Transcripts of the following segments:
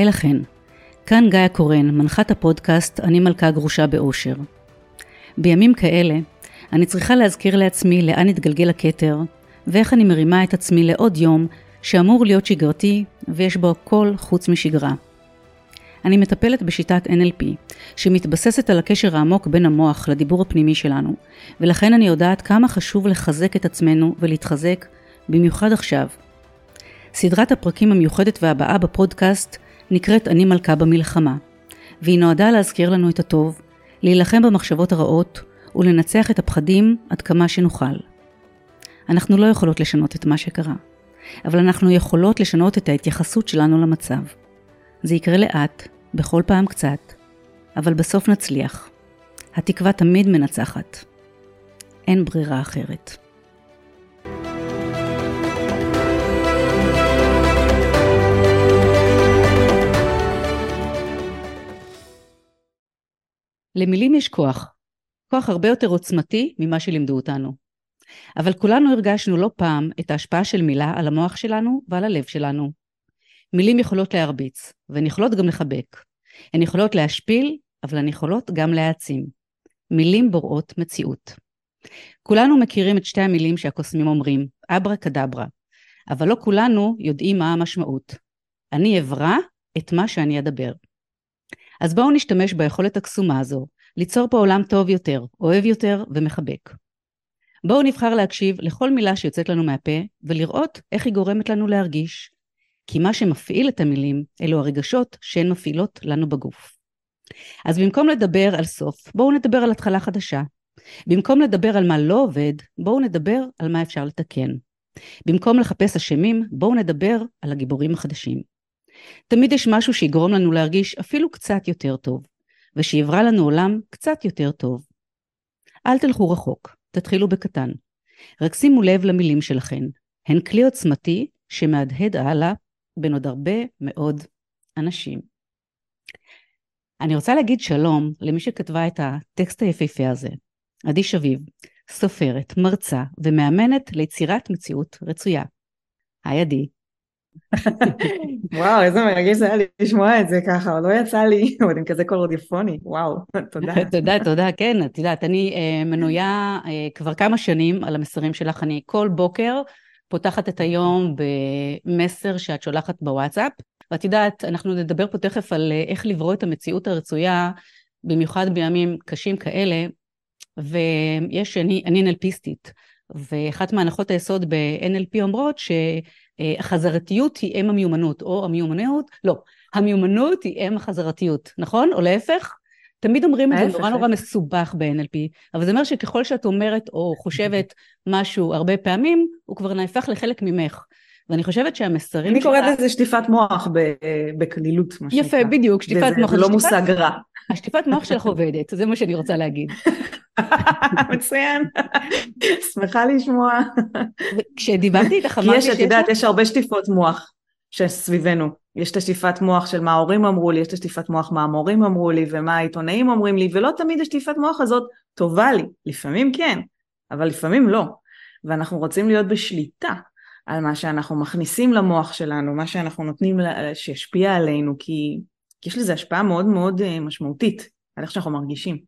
היי לכן, כאן גיא קורן, מנחת הפודקאסט "אני מלכה גרושה באושר". בימים כאלה, אני צריכה להזכיר לעצמי לאן התגלגל הכתר, ואיך אני מרימה את עצמי לעוד יום שאמור להיות שגרתי, ויש בו הכל חוץ משגרה. אני מטפלת בשיטת NLP, שמתבססת על הקשר העמוק בין המוח לדיבור הפנימי שלנו, ולכן אני יודעת כמה חשוב לחזק את עצמנו ולהתחזק, במיוחד עכשיו. סדרת הפרקים המיוחדת והבאה בפודקאסט נקראת אני מלכה במלחמה, והיא נועדה להזכיר לנו את הטוב, להילחם במחשבות הרעות ולנצח את הפחדים עד כמה שנוכל. אנחנו לא יכולות לשנות את מה שקרה, אבל אנחנו יכולות לשנות את ההתייחסות שלנו למצב. זה יקרה לאט, בכל פעם קצת, אבל בסוף נצליח. התקווה תמיד מנצחת. אין ברירה אחרת. למילים יש כוח, כוח הרבה יותר עוצמתי ממה שלימדו אותנו. אבל כולנו הרגשנו לא פעם את ההשפעה של מילה על המוח שלנו ועל הלב שלנו. מילים יכולות להרביץ, והן יכולות גם לחבק. הן יכולות להשפיל, אבל הן יכולות גם להעצים. מילים בוראות מציאות. כולנו מכירים את שתי המילים שהקוסמים אומרים, אברה כדברה, אבל לא כולנו יודעים מה המשמעות. אני אברא את מה שאני אדבר. אז בואו נשתמש ביכולת הקסומה הזו, ליצור פה עולם טוב יותר, אוהב יותר ומחבק. בואו נבחר להקשיב לכל מילה שיוצאת לנו מהפה, ולראות איך היא גורמת לנו להרגיש. כי מה שמפעיל את המילים, אלו הרגשות שהן מפעילות לנו בגוף. אז במקום לדבר על סוף, בואו נדבר על התחלה חדשה. במקום לדבר על מה לא עובד, בואו נדבר על מה אפשר לתקן. במקום לחפש אשמים, בואו נדבר על הגיבורים החדשים. תמיד יש משהו שיגרום לנו להרגיש אפילו קצת יותר טוב, ושיברא לנו עולם קצת יותר טוב. אל תלכו רחוק, תתחילו בקטן. רק שימו לב למילים שלכן, הן כלי עוצמתי שמהדהד הלאה בין עוד הרבה מאוד אנשים. אני רוצה להגיד שלום למי שכתבה את הטקסט היפהפה הזה, עדי שביב, סופרת, מרצה ומאמנת ליצירת מציאות רצויה. היי עדי. וואו, איזה מרגש זה היה לי לשמוע את זה ככה, לא יצא לי, עוד עם כזה קול רדיופוני, וואו, תודה. תודה, תודה, כן, את יודעת, אני אה, מנויה אה, כבר כמה שנים על המסרים שלך, אני כל בוקר פותחת את היום במסר שאת שולחת בוואטסאפ, ואת יודעת, אנחנו נדבר פה תכף על אה, איך לברוא את המציאות הרצויה, במיוחד בימים קשים כאלה, ויש, אני, אני נלפיסטית, ואחת מהנחות היסוד ב-NLP אומרות ש... החזרתיות היא אם המיומנות, או המיומנות, לא, המיומנות היא אם החזרתיות, נכון? או להפך? תמיד אומרים את זה נורא נורא מסובך ב-NLP, אבל זה אומר שככל שאת אומרת או חושבת משהו הרבה פעמים, הוא כבר נהפך לחלק ממך. ואני חושבת שהמסרים אני קוראת לזה שטיפת מוח בקלילות, מה שנקרא. יפה, בדיוק, שטיפת מוח. זה לא מושג רע. השטיפת מוח שלך עובדת, זה מה שאני רוצה להגיד. מצוין, שמחה לשמוע. כשדיברתי איתך אמרתי שיש... כי יש, את יודעת, יש הרבה שטיפות מוח שסביבנו. יש את השטיפת מוח של מה ההורים אמרו לי, יש את השטיפת מוח מה המורים אמרו לי ומה העיתונאים אומרים לי, ולא תמיד השטיפת מוח הזאת טובה לי. לפעמים כן, אבל לפעמים לא. ואנחנו רוצים להיות בשליטה על מה שאנחנו מכניסים למוח שלנו, מה שאנחנו נותנים שישפיע עלינו, כי, כי יש לזה השפעה מאוד מאוד אה, משמעותית על איך שאנחנו מרגישים.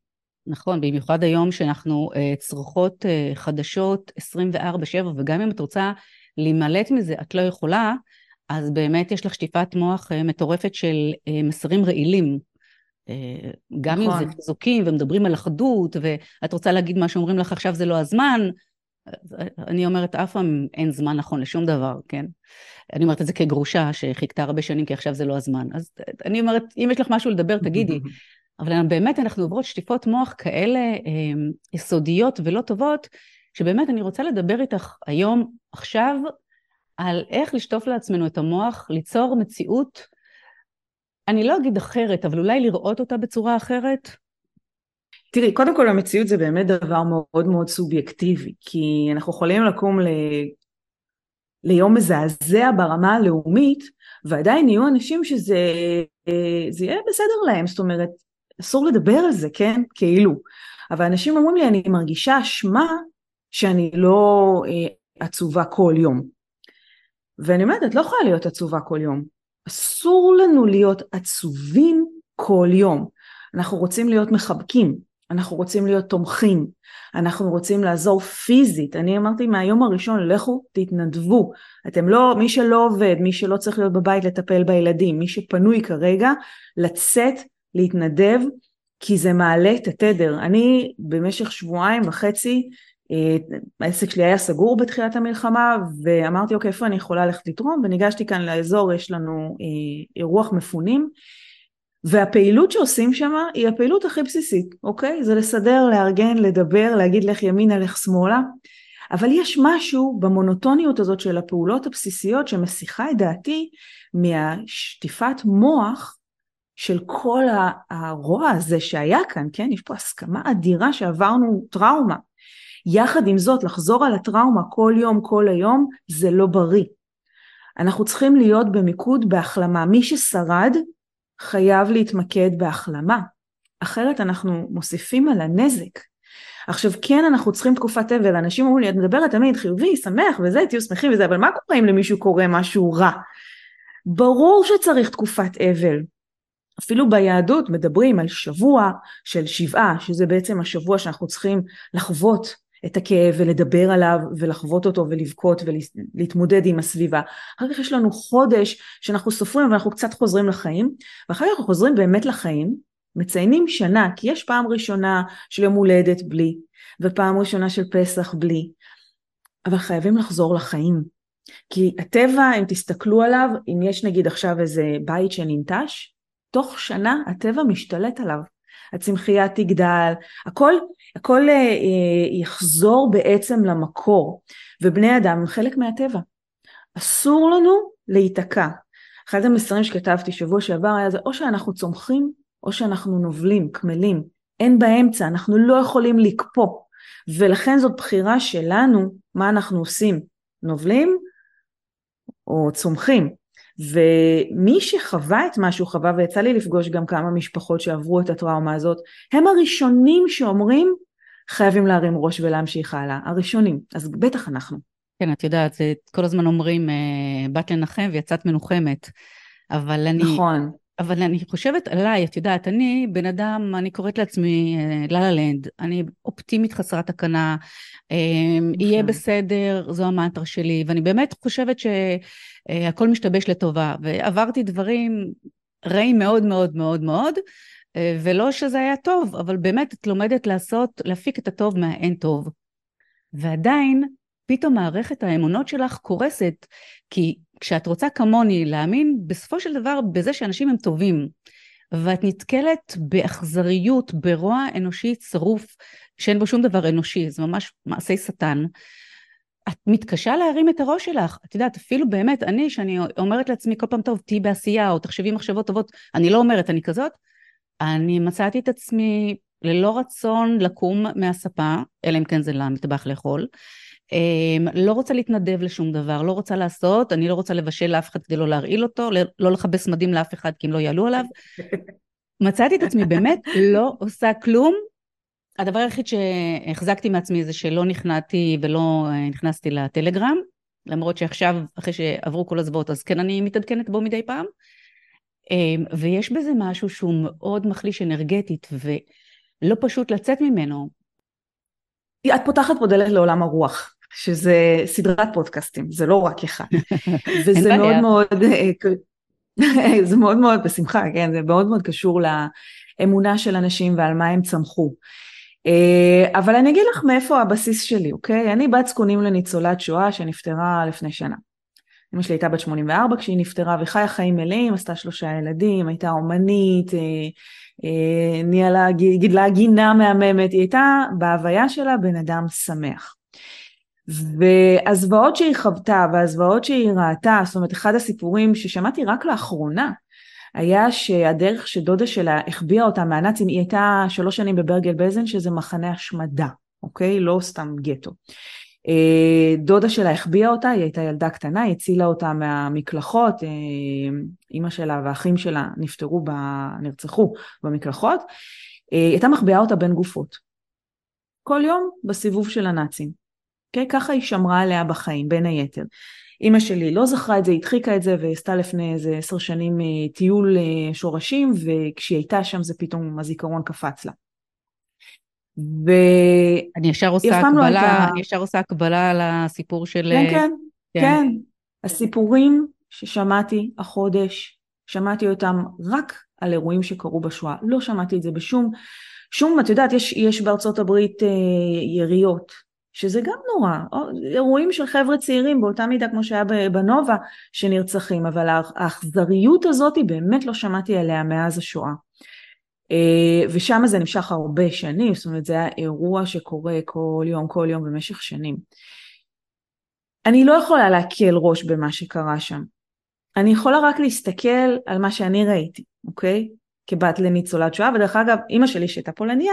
נכון, במיוחד היום שאנחנו uh, צריכות uh, חדשות 24-7, וגם אם את רוצה להימלט מזה, את לא יכולה, אז באמת יש לך שטיפת מוח מטורפת של מסרים רעילים. גם נכון. אם זה נכון. חיזוקים ומדברים על אחדות, ואת רוצה להגיד מה שאומרים לך עכשיו זה לא הזמן, אני אומרת, אף פעם אין זמן נכון לשום דבר, כן? אני אומרת את זה כגרושה שחיכתה הרבה שנים, כי עכשיו זה לא הזמן. אז אני אומרת, אם יש לך משהו לדבר, תגידי. אבל באמת אנחנו עוברות שטיפות מוח כאלה אה, יסודיות ולא טובות, שבאמת אני רוצה לדבר איתך היום, עכשיו, על איך לשטוף לעצמנו את המוח, ליצור מציאות, אני לא אגיד אחרת, אבל אולי לראות אותה בצורה אחרת, תראי, קודם כל המציאות זה באמת דבר מאוד מאוד סובייקטיבי, כי אנחנו יכולים לקום ל... ליום מזעזע ברמה הלאומית, ועדיין יהיו אנשים שזה יהיה בסדר להם, זאת אומרת, אסור לדבר על זה, כן? כאילו. אבל אנשים אומרים לי, אני מרגישה אשמה שאני לא אה, עצובה כל יום. ואני אומרת, את לא יכולה להיות עצובה כל יום. אסור לנו להיות עצובים כל יום. אנחנו רוצים להיות מחבקים, אנחנו רוצים להיות תומכים, אנחנו רוצים לעזור פיזית. אני אמרתי מהיום הראשון, לכו תתנדבו. אתם לא, מי שלא עובד, מי שלא צריך להיות בבית לטפל בילדים, מי שפנוי כרגע, לצאת, להתנדב, כי זה מעלה את התדר. אני במשך שבועיים וחצי, אה, העסק שלי היה סגור בתחילת המלחמה, ואמרתי, אוקיי, איפה אני יכולה ללכת לתרום? וניגשתי כאן לאזור, יש לנו אה, אירוח מפונים. והפעילות שעושים שם היא הפעילות הכי בסיסית, אוקיי? זה לסדר, לארגן, לדבר, להגיד לך ימינה, לך שמאלה. אבל יש משהו במונוטוניות הזאת של הפעולות הבסיסיות שמסיחה את דעתי מהשטיפת מוח של כל הרוע הזה שהיה כאן, כן? יש פה הסכמה אדירה שעברנו טראומה. יחד עם זאת, לחזור על הטראומה כל יום, כל היום, זה לא בריא. אנחנו צריכים להיות במיקוד בהחלמה. מי ששרד, חייב להתמקד בהחלמה, אחרת אנחנו מוסיפים על הנזק. עכשיו כן אנחנו צריכים תקופת אבל, אנשים אומרים לי את מדברת תמיד חיובי, שמח וזה, תהיו שמחים וזה, אבל מה קורה אם למישהו קורה משהו רע? ברור שצריך תקופת אבל. אפילו ביהדות מדברים על שבוע של שבעה, שזה בעצם השבוע שאנחנו צריכים לחוות את הכאב ולדבר עליו ולחוות אותו ולבכות ולהתמודד עם הסביבה. אחר כך יש לנו חודש שאנחנו סופרים ואנחנו קצת חוזרים לחיים, ואחר כך אנחנו חוזרים באמת לחיים, מציינים שנה, כי יש פעם ראשונה של יום הולדת בלי, ופעם ראשונה של פסח בלי, אבל חייבים לחזור לחיים. כי הטבע, אם תסתכלו עליו, אם יש נגיד עכשיו איזה בית שננטש, תוך שנה הטבע משתלט עליו. הצמחייה תגדל, הכל, הכל אה, אה, יחזור בעצם למקור, ובני אדם הם חלק מהטבע. אסור לנו להיתקע. אחד המסרים שכתבתי שבוע שעבר היה זה או שאנחנו צומחים או שאנחנו נובלים, קמלים, אין באמצע, אנחנו לא יכולים לקפוא, ולכן זאת בחירה שלנו מה אנחנו עושים, נובלים או צומחים. ומי שחווה את מה שהוא חווה, ויצא לי לפגוש גם כמה משפחות שעברו את הטראומה הזאת, הם הראשונים שאומרים חייבים להרים ראש ולהמשיך הלאה, הראשונים, אז בטח אנחנו. כן, את יודעת, זה כל הזמן אומרים, אה, באת לנחם ויצאת מנוחמת, אבל אני... נכון. אבל אני חושבת עליי, את יודעת, אני בן אדם, אני קוראת לעצמי לה לה לנד, אני אופטימית חסרת תקנה, אה, יהיה נכון. בסדר, זו המנטרה שלי, ואני באמת חושבת שהכל משתבש לטובה, ועברתי דברים רעים מאוד מאוד מאוד מאוד, אה, ולא שזה היה טוב, אבל באמת את לומדת לעשות, להפיק את הטוב מהאין טוב. ועדיין, פתאום מערכת האמונות שלך קורסת, כי כשאת רוצה כמוני להאמין בסופו של דבר בזה שאנשים הם טובים, ואת נתקלת באכזריות, ברוע אנושי צרוף, שאין בו שום דבר אנושי, זה ממש מעשי שטן, את מתקשה להרים את הראש שלך. את יודעת, אפילו באמת, אני, שאני אומרת לעצמי כל פעם, טוב, תהיי בעשייה, או תחשבי מחשבות טובות, אני לא אומרת, אני כזאת, אני מצאתי את עצמי ללא רצון לקום מהספה, אלא אם כן זה למטבח לאכול. אמ, לא רוצה להתנדב לשום דבר, לא רוצה לעשות, אני לא רוצה לבשל לאף אחד כדי לא להרעיל אותו, לא לכבס מדים לאף אחד כי הם לא יעלו עליו. מצאתי את עצמי באמת לא עושה כלום. הדבר היחיד שהחזקתי מעצמי זה שלא נכנעתי ולא אה, נכנסתי לטלגרם, למרות שעכשיו, אחרי שעברו כל הזוועות, אז כן אני מתעדכנת בו מדי פעם. אמ, ויש בזה משהו שהוא מאוד מחליש אנרגטית ולא פשוט לצאת ממנו. את פותחת פה דלת לעולם הרוח, שזה סדרת פודקאסטים, זה לא רק אחד. וזה מאוד מאוד, אה, זה מאוד מאוד, בשמחה, כן, זה מאוד מאוד קשור לאמונה של אנשים ועל מה הם צמחו. אה, אבל אני אגיד לך מאיפה הבסיס שלי, אוקיי? אני בת זקונים לניצולת שואה שנפטרה לפני שנה. אמא שלי הייתה בת 84 כשהיא נפטרה וחיה חיים מלאים, עשתה שלושה ילדים, הייתה אומנית, אה, אה, ניהלה, גידלה גינה מהממת, היא הייתה בהוויה שלה בן אדם שמח. והזוועות שהיא חוותה והזוועות שהיא ראתה, זאת אומרת אחד הסיפורים ששמעתי רק לאחרונה, היה שהדרך שדודה שלה החביאה אותה מהנאצים, היא הייתה שלוש שנים בברגל בזן שזה מחנה השמדה, אוקיי? לא סתם גטו. אה, דודה שלה החביאה אותה, היא הייתה ילדה קטנה, היא הצילה אותה מהמקלחות, אה, אימא שלה והאחים שלה נפטרו, ב... נרצחו במקלחות, אה, היא הייתה מחביאה אותה בין גופות. כל יום בסיבוב של הנאצים. Okay, אוקיי? ככה היא שמרה עליה בחיים, בין היתר. אימא שלי לא זכרה את זה, הדחיקה את זה ועשתה לפני איזה עשר שנים טיול שורשים וכשהיא הייתה שם זה פתאום הזיכרון קפץ לה. ו... אני ישר עושה הקבלה, לא הייתה... אני ישר עושה הקבלה על הסיפור של... כן, כן, כן, כן. הסיפורים ששמעתי החודש, שמעתי אותם רק על אירועים שקרו בשואה. לא שמעתי את זה בשום, שום, את יודעת, יש, יש בארצות הברית אה, יריות, שזה גם נורא, אירועים של חבר'ה צעירים באותה מידה כמו שהיה בנובה שנרצחים, אבל האכזריות הזאת היא באמת לא שמעתי עליה מאז השואה. אה, ושם זה נמשך הרבה שנים, זאת אומרת זה היה אירוע שקורה כל יום, כל יום במשך שנים. אני לא יכולה להקל ראש במה שקרה שם. אני יכולה רק להסתכל על מה שאני ראיתי, אוקיי? כבת לניצולת שואה, ודרך אגב, אימא שלי שהייתה פולניה,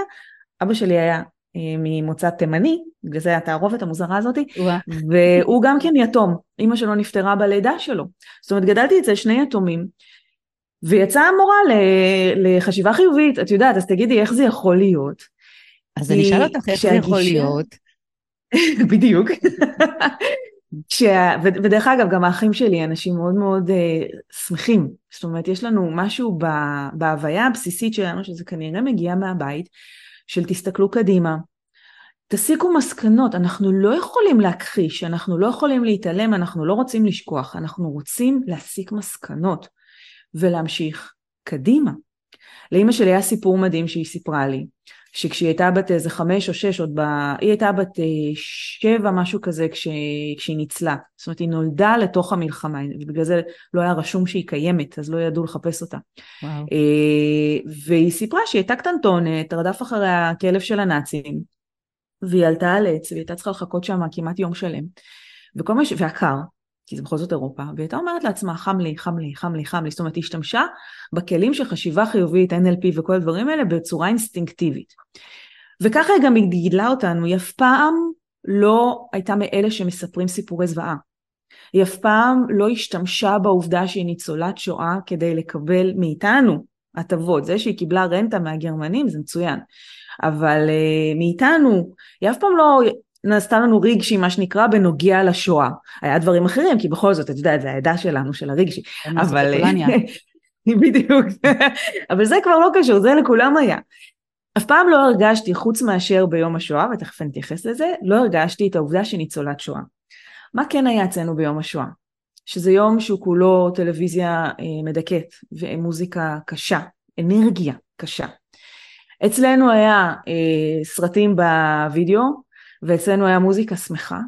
אבא שלי היה ממוצא תימני, בגלל זה התערובת המוזרה הזאתי, והוא גם כן יתום, אימא שלו נפטרה בלידה שלו. זאת אומרת, גדלתי אצל שני יתומים, ויצאה המורה לחשיבה חיובית, את יודעת, אז תגידי איך זה יכול להיות. אז אני אשאל אותך איך זה יכול להיות. בדיוק. כשה, ודרך אגב, גם האחים שלי אנשים מאוד מאוד uh, שמחים. זאת אומרת, יש לנו משהו ב, בהוויה הבסיסית שלנו, שזה כנראה מגיע מהבית, של תסתכלו קדימה, תסיקו מסקנות, אנחנו לא יכולים להכחיש, אנחנו לא יכולים להתעלם, אנחנו לא רוצים לשכוח, אנחנו רוצים להסיק מסקנות ולהמשיך קדימה. לאימא שלי היה סיפור מדהים שהיא סיפרה לי, שכשהיא הייתה בת איזה חמש או שש, עוד ב... היא הייתה בת אה, שבע, משהו כזה, כש... כשהיא ניצלה. זאת אומרת, היא נולדה לתוך המלחמה, ובגלל זה לא היה רשום שהיא קיימת, אז לא ידעו לחפש אותה. וואו. אה, והיא סיפרה שהיא הייתה קטנטונת, רדף אחרי הכלב של הנאצים, והיא עלתה על עץ, והיא הייתה צריכה לחכות שם כמעט יום שלם. וכל מה ש... והקר, כי זה בכל זאת אירופה, והיא הייתה אומרת לעצמה, חם לי, חם לי, חם לי, חם לי, זאת אומרת, היא השתמשה בכלים של חשיבה חיובית, NLP וכל הדברים האלה בצורה אינסטינקטיבית. וככה היא גם גידלה אותנו, היא אף פעם לא הייתה מאלה שמספרים סיפורי זוועה. היא אף פעם לא השתמשה בעובדה שהיא ניצולת שואה כדי לקבל מאיתנו הטבות. זה שהיא קיבלה רנטה מהגרמנים זה מצוין, אבל uh, מאיתנו, היא אף פעם לא נעשתה לנו רגשי מה שנקרא בנוגע לשואה. היה דברים אחרים כי בכל זאת את יודעת זה העדה שלנו של הרגשי. אבל בדיוק. אבל זה כבר לא קשור זה לכולם היה. אף פעם לא הרגשתי חוץ מאשר ביום השואה ותכף אני אתייחס לזה לא הרגשתי את העובדה שניצולת שואה. מה כן היה אצלנו ביום השואה? שזה יום שהוא כולו טלוויזיה אה, מדכאת ומוזיקה קשה, אנרגיה קשה. אצלנו היה אה, סרטים בווידאו ואצלנו היה מוזיקה שמחה,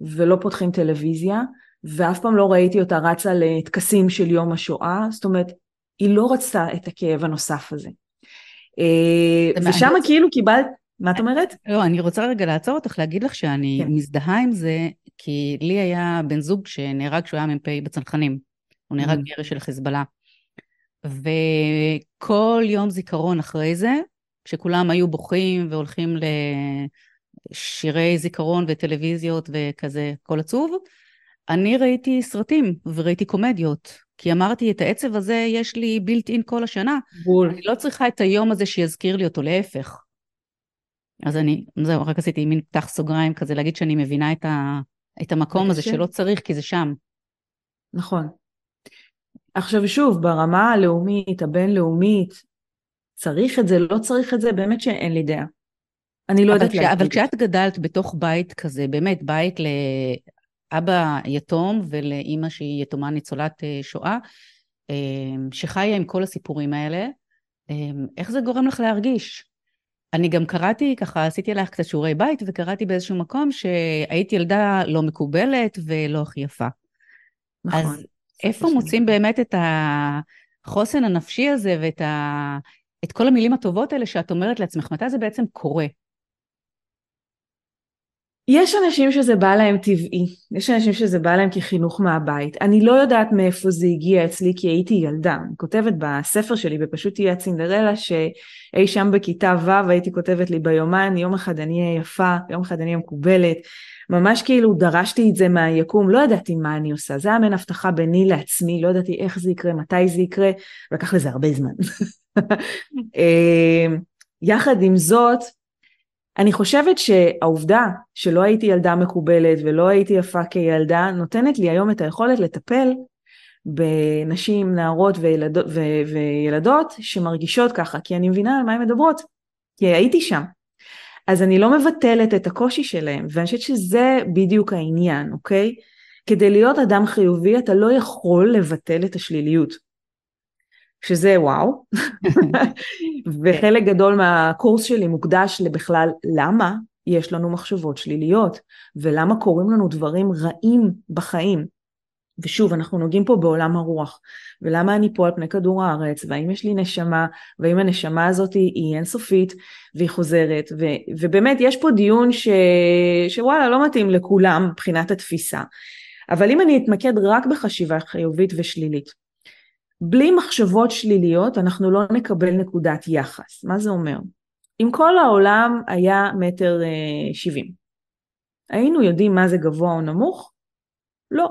ולא פותחים טלוויזיה, ואף פעם לא ראיתי אותה רצה לטקסים של יום השואה, זאת אומרת, היא לא רצתה את הכאב הנוסף הזה. אה, ושם כאילו קיבלת, מה את אומרת? לא, אני רוצה רגע לעצור אותך, להגיד לך שאני כן. מזדהה עם זה, כי לי היה בן זוג שנהרג כשהוא היה מ"פ בצנחנים. הוא נהרג mm. בירי של חיזבאללה. וכל יום זיכרון אחרי זה, כשכולם היו בוכים והולכים ל... שירי זיכרון וטלוויזיות וכזה, כל עצוב. אני ראיתי סרטים וראיתי קומדיות, כי אמרתי, את העצב הזה יש לי בילט אין כל השנה. בול. אני לא צריכה את היום הזה שיזכיר לי אותו, להפך. אז אני, זהו, רק עשיתי מין פתח סוגריים כזה, להגיד שאני מבינה את, ה, את המקום הזה שלא צריך, כי זה שם. נכון. עכשיו שוב, ברמה הלאומית, הבינלאומית, צריך את זה, לא צריך את זה, באמת שאין לי דעה. אני לא יודעת להגיד. אבל כשאת גדלת בתוך בית כזה, באמת בית לאבא יתום ולאימא שהיא יתומה ניצולת אה, שואה, אה, שחיה עם כל הסיפורים האלה, אה, איך זה גורם לך להרגיש? אני גם קראתי, ככה עשיתי עליך קצת שיעורי בית, וקראתי באיזשהו מקום שהיית ילדה לא מקובלת ולא הכי יפה. נכון. אז איפה מוצאים באמת את החוסן הנפשי הזה ואת ה... את כל המילים הטובות האלה שאת אומרת לעצמך, מתי זה בעצם קורה? יש אנשים שזה בא להם טבעי, יש אנשים שזה בא להם כחינוך מהבית. אני לא יודעת מאיפה זה הגיע אצלי כי הייתי ילדה. אני כותבת בספר שלי ופשוט תהיה צינדרלה שאי שם בכיתה ו' הייתי כותבת לי ביומן יום אחד אני אהיה יפה, יום אחד אני אהיה מקובלת. ממש כאילו דרשתי את זה מהיקום, לא ידעתי מה אני עושה, זה היה מעין הבטחה ביני לעצמי, לא ידעתי איך זה יקרה, מתי זה יקרה, לקח לזה הרבה זמן. אה, יחד עם זאת, אני חושבת שהעובדה שלא הייתי ילדה מקובלת ולא הייתי יפה כילדה, נותנת לי היום את היכולת לטפל בנשים, נערות וילד, ו, וילדות שמרגישות ככה, כי אני מבינה על מה הן מדברות, כי הייתי שם. אז אני לא מבטלת את הקושי שלהם, ואני חושבת שזה בדיוק העניין, אוקיי? כדי להיות אדם חיובי אתה לא יכול לבטל את השליליות. שזה וואו, וחלק גדול מהקורס שלי מוקדש לבכלל למה יש לנו מחשבות שליליות, ולמה קורים לנו דברים רעים בחיים. ושוב, אנחנו נוגעים פה בעולם הרוח, ולמה אני פה על פני כדור הארץ, והאם יש לי נשמה, והאם הנשמה הזאת היא אינסופית, והיא חוזרת, ו, ובאמת יש פה דיון ש, שוואלה לא מתאים לכולם מבחינת התפיסה. אבל אם אני אתמקד רק בחשיבה חיובית ושלילית, בלי מחשבות שליליות אנחנו לא נקבל נקודת יחס. מה זה אומר? אם כל העולם היה מטר אה, שבעים, היינו יודעים מה זה גבוה או נמוך? לא.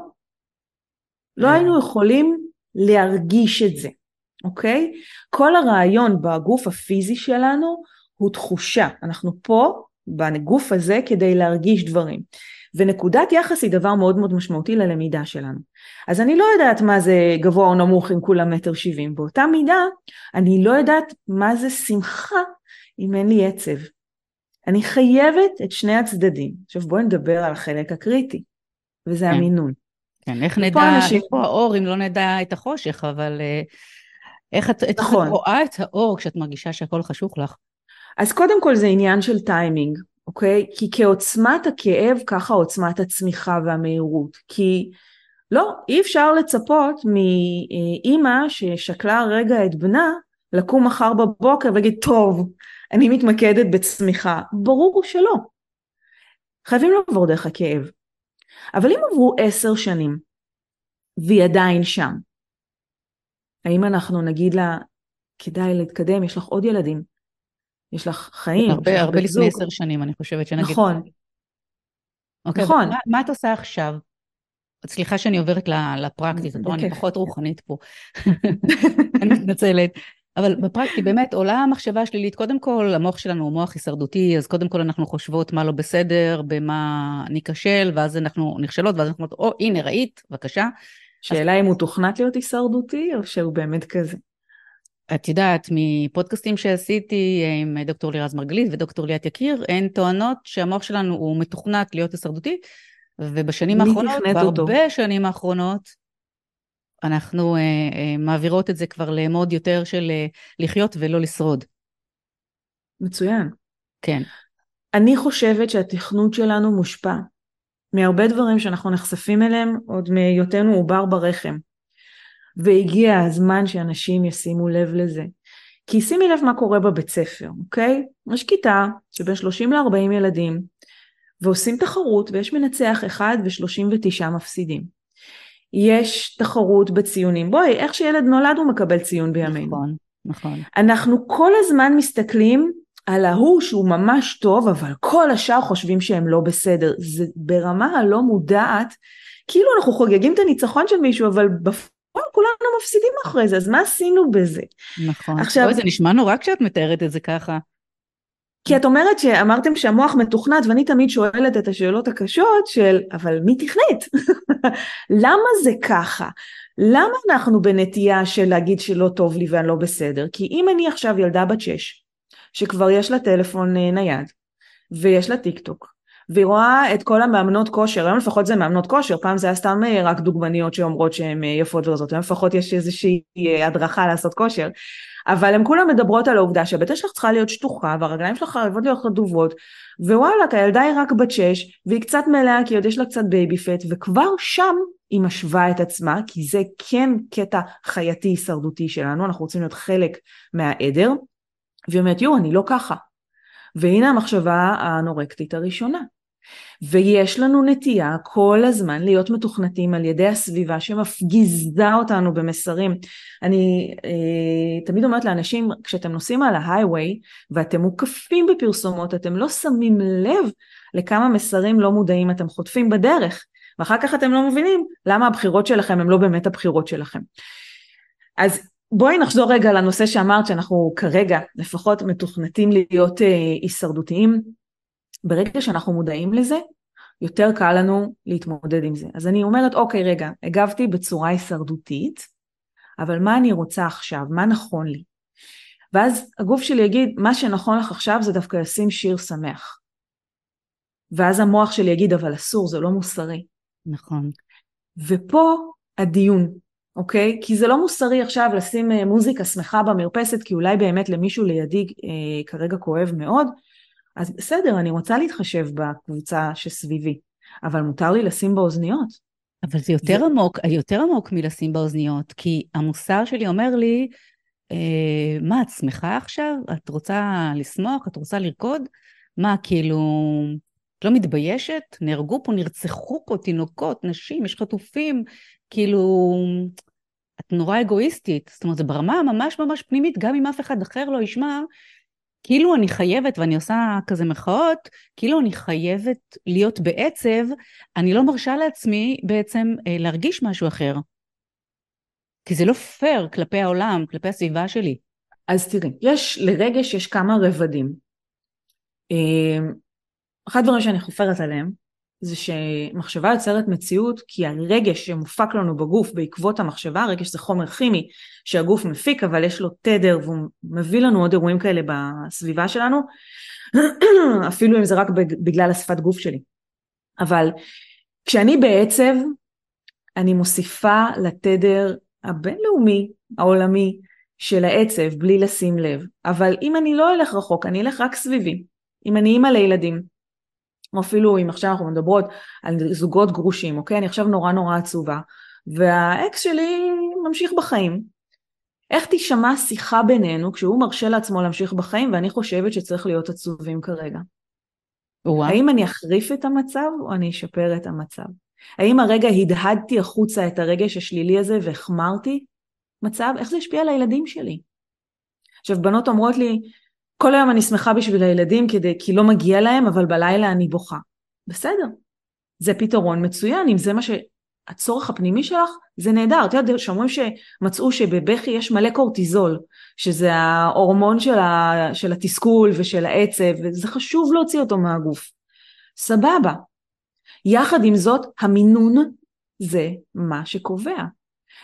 לא אה. היינו יכולים להרגיש את זה, אוקיי? כל הרעיון בגוף הפיזי שלנו הוא תחושה. אנחנו פה בגוף הזה כדי להרגיש דברים. ונקודת יחס היא דבר מאוד מאוד משמעותי ללמידה שלנו. אז אני לא יודעת מה זה גבוה או נמוך אם כולם מטר שבעים, באותה מידה אני לא יודעת מה זה שמחה אם אין לי עצב. אני חייבת את שני הצדדים. עכשיו בואי נדבר על החלק הקריטי, וזה כן. המינון. כן, איך נדע אנשים... איפה האור אם לא נדע את החושך, אבל אה, איך את, נכון. את רואה את האור כשאת מרגישה שהכל חשוך לך? אז קודם כל זה עניין של טיימינג. אוקיי? כי כעוצמת הכאב ככה עוצמת הצמיחה והמהירות. כי לא, אי אפשר לצפות מאימא ששקלה רגע את בנה לקום מחר בבוקר ולהגיד טוב, אני מתמקדת בצמיחה. ברור שלא. חייבים לעבור דרך הכאב. אבל אם עברו עשר שנים והיא עדיין שם, האם אנחנו נגיד לה כדאי להתקדם, יש לך עוד ילדים, יש לך חיים. הרבה, הרבה לפני עשר שנים, אני חושבת שנגיד. נכון. אוקיי, נכון. מה, מה את עושה עכשיו? סליחה שאני עוברת לפרקטית, אני פחות רוחנית פה. אני מתנצלת. אבל בפרקטי באמת עולה המחשבה השלילית, קודם כל המוח שלנו הוא מוח הישרדותי, אז קודם כל אנחנו חושבות מה לא בסדר, במה ניכשל, ואז אנחנו נכשלות, ואז אנחנו אומרות, או הנה ראית, בבקשה. שאלה אז... אם הוא תוכנת להיות הישרדותי, או שהוא באמת כזה. את יודעת, מפודקאסטים שעשיתי אה, עם דוקטור לירז מרגלית ודוקטור ליאת יקיר, הן טוענות שהמוח שלנו הוא מתוכנת להיות הישרדותי, ובשנים האחרונות, בהרבה שנים האחרונות, אנחנו אה, אה, מעבירות את זה כבר למוד יותר של אה, לחיות ולא לשרוד. מצוין. כן. אני חושבת שהתכנות שלנו מושפע מהרבה דברים שאנחנו נחשפים אליהם עוד מהיותנו עובר ברחם. והגיע הזמן שאנשים ישימו לב לזה. כי שימי לב מה קורה בבית ספר, אוקיי? יש כיתה שבין 30 ל-40 ילדים, ועושים תחרות ויש מנצח אחד ו-39 מפסידים. יש תחרות בציונים. בואי, איך שילד נולד הוא מקבל ציון בימינו. נכון, נכון. אנחנו כל הזמן מסתכלים על ההוא שהוא ממש טוב, אבל כל השאר חושבים שהם לא בסדר. זה ברמה הלא מודעת, כאילו אנחנו חוגגים את הניצחון של מישהו, אבל בפ... כולנו מפסידים אחרי זה, אז מה עשינו בזה? נכון. עכשיו... אוי, זה נשמע נורא כשאת מתארת את זה ככה. כי את אומרת שאמרתם שהמוח מתוכנת, ואני תמיד שואלת את השאלות הקשות של, אבל מי תכנת? למה זה ככה? למה אנחנו בנטייה של להגיד שלא טוב לי ואני לא בסדר? כי אם אני עכשיו ילדה בת שש, שכבר יש לה טלפון אה, נייד, ויש לה טיק טוק, והיא רואה את כל המאמנות כושר, היום לפחות זה מאמנות כושר, פעם זה היה סתם אה, רק דוגמניות שאומרות שהן אה, יפות ורזות, היום לפחות יש איזושהי אה, הדרכה לעשות כושר, אבל הן כולן מדברות על העובדה שהבטן שלך צריכה להיות שטוחה והרגליים שלך חייבות להיות חטובות, ווואלה, הילדה היא רק בת שש, והיא קצת מלאה כי עוד יש לה קצת baby fat, וכבר שם היא משווה את עצמה, כי זה כן קטע חייתי הישרדותי שלנו, אנחנו רוצים להיות חלק מהעדר, והיא אומרת, יואו, אני לא ככה. והנה המחשבה האנורקטית הראשונה. ויש לנו נטייה כל הזמן להיות מתוכנתים על ידי הסביבה שמפגיזה אותנו במסרים. אני אה, תמיד אומרת לאנשים, כשאתם נוסעים על ההיי-ווי ואתם מוקפים בפרסומות, אתם לא שמים לב לכמה מסרים לא מודעים אתם חוטפים בדרך, ואחר כך אתם לא מבינים למה הבחירות שלכם הן לא באמת הבחירות שלכם. אז בואי נחזור רגע לנושא שאמרת שאנחנו כרגע לפחות מתוכנתים להיות אה, הישרדותיים. ברגע שאנחנו מודעים לזה, יותר קל לנו להתמודד עם זה. אז אני אומרת, אוקיי, רגע, הגבתי בצורה הישרדותית, אבל מה אני רוצה עכשיו? מה נכון לי? ואז הגוף שלי יגיד, מה שנכון לך עכשיו זה דווקא לשים שיר שמח. ואז המוח שלי יגיד, אבל אסור, זה לא מוסרי. נכון. ופה הדיון, אוקיי? כי זה לא מוסרי עכשיו לשים אה, מוזיקה שמחה במרפסת, כי אולי באמת למישהו לידי אה, כרגע כואב מאוד, אז בסדר, אני רוצה להתחשב בקבוצה שסביבי, אבל מותר לי לשים באוזניות. אבל זה יותר זה... עמוק, יותר עמוק מלשים באוזניות, כי המוסר שלי אומר לי, אה, מה, את שמחה עכשיו? את רוצה לשמוח? את רוצה לרקוד? מה, כאילו, את לא מתביישת? נהרגו פה, נרצחו פה תינוקות, נשים, יש חטופים, כאילו, את נורא אגואיסטית. זאת אומרת, זה ברמה ממש ממש פנימית, גם אם אף אחד אחר לא ישמע, כאילו אני חייבת, ואני עושה כזה מחאות, כאילו אני חייבת להיות בעצב, אני לא מרשה לעצמי בעצם אה, להרגיש משהו אחר. כי זה לא פייר כלפי העולם, כלפי הסביבה שלי. אז תראי, יש, לרגש יש כמה רבדים. אה, אחד הדברים שאני חופרת עליהם, זה שמחשבה יוצרת מציאות כי הרגש שמופק לנו בגוף בעקבות המחשבה, רגש זה חומר כימי שהגוף מפיק אבל יש לו תדר והוא מביא לנו עוד אירועים כאלה בסביבה שלנו, אפילו אם זה רק בגלל השפת גוף שלי. אבל כשאני בעצב אני מוסיפה לתדר הבינלאומי, העולמי, של העצב בלי לשים לב. אבל אם אני לא אלך רחוק, אני אלך רק סביבי. אם אני אימא לילדים, או אפילו אם עכשיו אנחנו מדברות על זוגות גרושים, אוקיי? אני עכשיו נורא נורא עצובה, והאקס שלי ממשיך בחיים. איך תישמע שיחה בינינו כשהוא מרשה לעצמו להמשיך בחיים ואני חושבת שצריך להיות עצובים כרגע? וואו. האם אני אחריף את המצב או אני אשפר את המצב? האם הרגע הדהדתי החוצה את הרגש השלילי הזה והחמרתי מצב? איך זה השפיע על הילדים שלי? עכשיו בנות אומרות לי, כל היום אני שמחה בשביל הילדים כדי, כי לא מגיע להם, אבל בלילה אני בוכה. בסדר, זה פתרון מצוין, אם זה מה שהצורך הפנימי שלך, זה נהדר. את יודעת, שאומרים שמצאו שבבכי יש מלא קורטיזול, שזה ההורמון של, ה, של התסכול ושל העצב, וזה חשוב להוציא אותו מהגוף. סבבה. יחד עם זאת, המינון זה מה שקובע.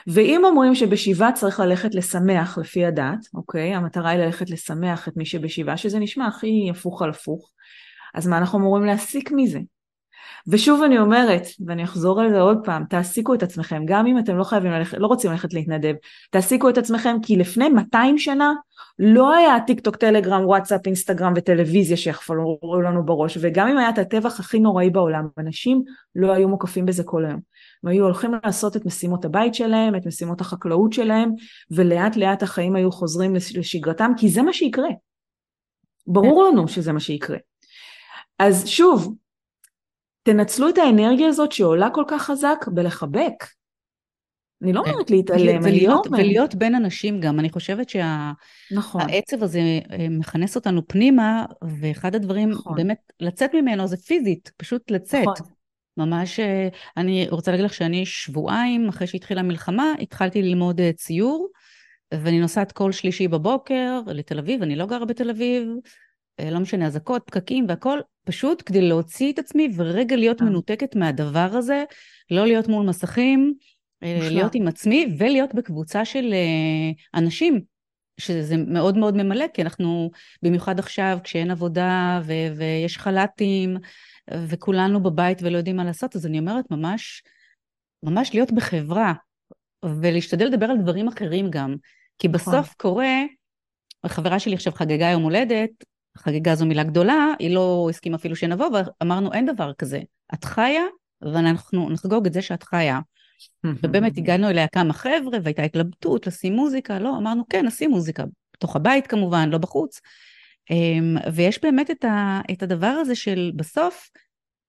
ואם אומרים שבשבעה צריך ללכת לשמח לפי הדת, אוקיי? המטרה היא ללכת לשמח את מי שבשבעה, שזה נשמע הכי הפוך על הפוך, אז מה אנחנו אמורים להסיק מזה? ושוב אני אומרת, ואני אחזור על זה עוד פעם, תעסיקו את עצמכם, גם אם אתם לא חייבים ללכת, לא רוצים ללכת להתנדב, תעסיקו את עצמכם, כי לפני 200 שנה לא היה טיק טוק, טלגרם, וואטסאפ, אינסטגרם וטלוויזיה שיחפלו לנו בראש, וגם אם היה את הטבח הכי נוראי בעולם, אנשים לא היו מוקפים בזה כל היום. הם היו הולכים לעשות את משימות הבית שלהם, את משימות החקלאות שלהם, ולאט לאט החיים היו חוזרים לשגרתם, כי זה מה שיקרה. ברור לנו שזה מה שיקרה. אז שוב, תנצלו את האנרגיה הזאת שעולה כל כך חזק בלחבק. אני לא אומרת להתעלם, אני לא אומרת... ולהיות בין אנשים גם, אני חושבת שהעצב נכון. הזה אה, מכנס אותנו פנימה, ואחד הדברים, נכון. באמת, לצאת ממנו זה פיזית, פשוט לצאת. נכון. ממש, אה, אני רוצה להגיד לך שאני שבועיים אחרי שהתחילה המלחמה, התחלתי ללמוד אה, ציור, ואני נוסעת כל שלישי בבוקר לתל אביב, אני לא גרה בתל אביב, אה, לא משנה, אזעקות, פקקים והכל, פשוט כדי להוציא את עצמי ורגע להיות מנותקת מהדבר הזה, לא להיות מול מסכים. להיות עם עצמי ולהיות בקבוצה של אנשים, שזה מאוד מאוד ממלא, כי אנחנו, במיוחד עכשיו, כשאין עבודה ו- ויש חל"תים, וכולנו בבית ולא יודעים מה לעשות, אז אני אומרת ממש, ממש להיות בחברה, ולהשתדל לדבר על דברים אחרים גם. כי נכון. בסוף קורה, החברה שלי עכשיו חגגה יום הולדת, חגיגה זו מילה גדולה, היא לא הסכימה אפילו שנבוא, ואמרנו אין דבר כזה. את חיה, ואנחנו נחגוג את זה שאת חיה. ובאמת הגענו אליה כמה חבר'ה, והייתה התלבטות לשים מוזיקה, לא, אמרנו כן, נשים מוזיקה, בתוך הבית כמובן, לא בחוץ. אמ, ויש באמת את, ה, את הדבר הזה של בסוף,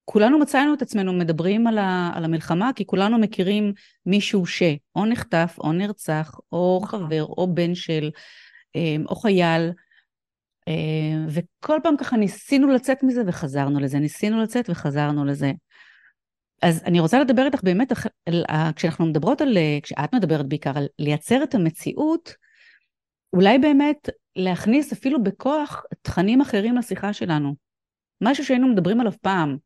כולנו מצאנו את עצמנו מדברים על, ה, על המלחמה, כי כולנו מכירים מישהו שאו נחטף, או נרצח, או נכון. חבר, או בן של, אמ, או חייל. אמ, וכל פעם ככה ניסינו לצאת מזה וחזרנו לזה, ניסינו לצאת וחזרנו לזה. אז אני רוצה לדבר איתך באמת, כשאנחנו מדברות על, כשאת מדברת בעיקר על לייצר את המציאות, אולי באמת להכניס אפילו בכוח תכנים אחרים לשיחה שלנו. משהו שהיינו מדברים עליו פעם.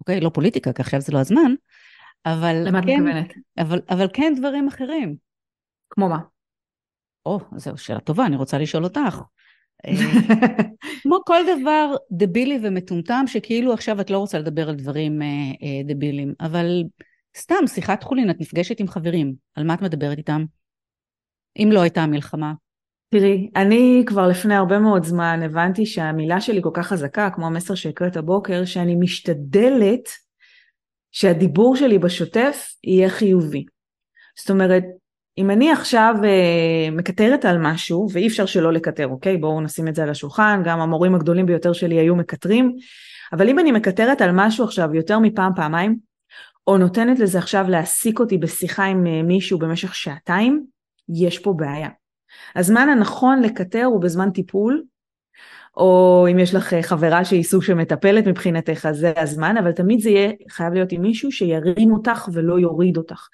אוקיי, לא פוליטיקה, כי עכשיו זה לא הזמן, אבל למה כן, מתכוונת? אבל, אבל כן דברים אחרים. כמו מה? או, זו שאלה טובה, אני רוצה לשאול אותך. אה, כמו כל דבר דבילי ומטומטם, שכאילו עכשיו את לא רוצה לדבר על דברים אה, אה, דבילים, אבל סתם, שיחת חולין, את נפגשת עם חברים, על מה את מדברת איתם? אם לא הייתה מלחמה. תראי, אני כבר לפני הרבה מאוד זמן הבנתי שהמילה שלי כל כך חזקה, כמו המסר שהקראת הבוקר, שאני משתדלת שהדיבור שלי בשוטף יהיה חיובי. זאת אומרת, אם אני עכשיו אה, מקטרת על משהו, ואי אפשר שלא לקטר, אוקיי? בואו נשים את זה על השולחן, גם המורים הגדולים ביותר שלי היו מקטרים, אבל אם אני מקטרת על משהו עכשיו יותר מפעם, פעמיים, או נותנת לזה עכשיו להעסיק אותי בשיחה עם אה, מישהו במשך שעתיים, יש פה בעיה. הזמן הנכון לקטר הוא בזמן טיפול, או אם יש לך אה, חברה שהיא סוג שמטפלת מבחינתך, אז זה הזמן, אבל תמיד זה יהיה חייב להיות עם מישהו שירים אותך ולא יוריד אותך.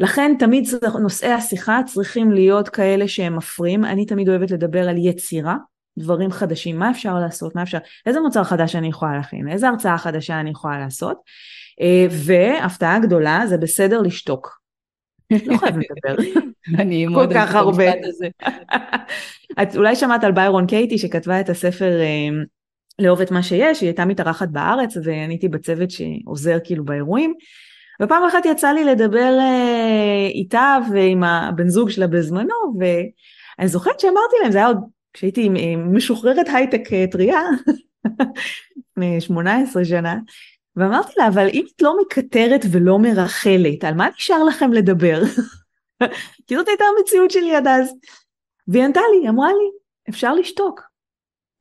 לכן תמיד נושאי השיחה צריכים להיות כאלה שהם מפרים. אני תמיד אוהבת לדבר על יצירה, דברים חדשים, מה אפשר לעשות, מה אפשר, איזה מוצר חדש אני יכולה להכין, איזה הרצאה חדשה אני יכולה לעשות. אה, והפתעה גדולה, זה בסדר לשתוק. לא חייב לדבר. אני כל כך הרבה. את אולי שמעת על ביירון קייטי שכתבה את הספר אה, לאהוב את מה שיש, היא הייתה מתארחת בארץ ואני הייתי בצוות שעוזר כאילו באירועים. ופעם אחת יצא לי לדבר אה, איתה ועם הבן זוג שלה בזמנו, ואני זוכרת שאמרתי להם, זה היה עוד כשהייתי משוחררת הייטק אה, טריה, לפני 18 שנה, ואמרתי לה, אבל אם את לא מקטרת ולא מרחלת, על מה נשאר לכם לדבר? כי זאת הייתה המציאות שלי עד אז. והיא ענתה לי, אמרה לי, אפשר לשתוק.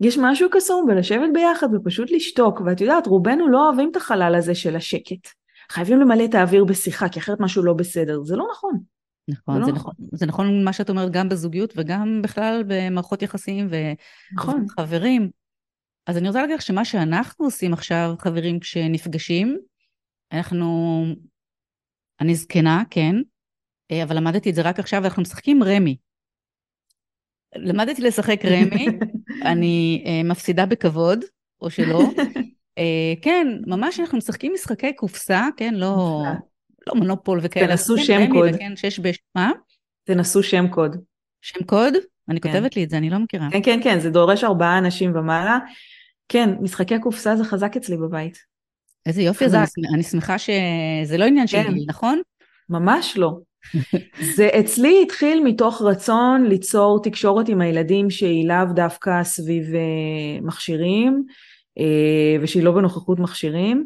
יש משהו קסום בלשבת ביחד ופשוט לשתוק, ואת יודעת, רובנו לא אוהבים את החלל הזה של השקט. חייבים למלא את האוויר בשיחה, כי אחרת משהו לא בסדר. זה לא נכון. נכון, זה זה לא נכון, זה נכון מה שאת אומרת גם בזוגיות וגם בכלל במערכות יחסים נכון. וחברים. אז אני רוצה להגיד לך שמה שאנחנו עושים עכשיו, חברים, כשנפגשים, אנחנו... אני זקנה, כן, אה, אבל למדתי את זה רק עכשיו, ואנחנו משחקים רמי. למדתי לשחק רמי, אני אה, מפסידה בכבוד, או שלא. אה, כן, ממש אנחנו משחקים משחקי קופסה, כן, לא. לא מונופול וכאלה. תנסו כן, שם קוד. וכן, שש בש... מה? תנסו שם קוד. שם קוד? אני כן. כותבת לי את זה, אני לא מכירה. כן, כן, כן, זה דורש ארבעה אנשים ומעלה. כן, משחקי קופסה זה חזק אצלי בבית. איזה יופי, אז אני, חזק. שמח- אני שמחה שזה לא עניין של כן. גיל, נכון? ממש לא. זה אצלי התחיל מתוך רצון ליצור תקשורת עם הילדים שהיא לאו דווקא סביב אה, מכשירים, ושהיא לא בנוכחות מכשירים.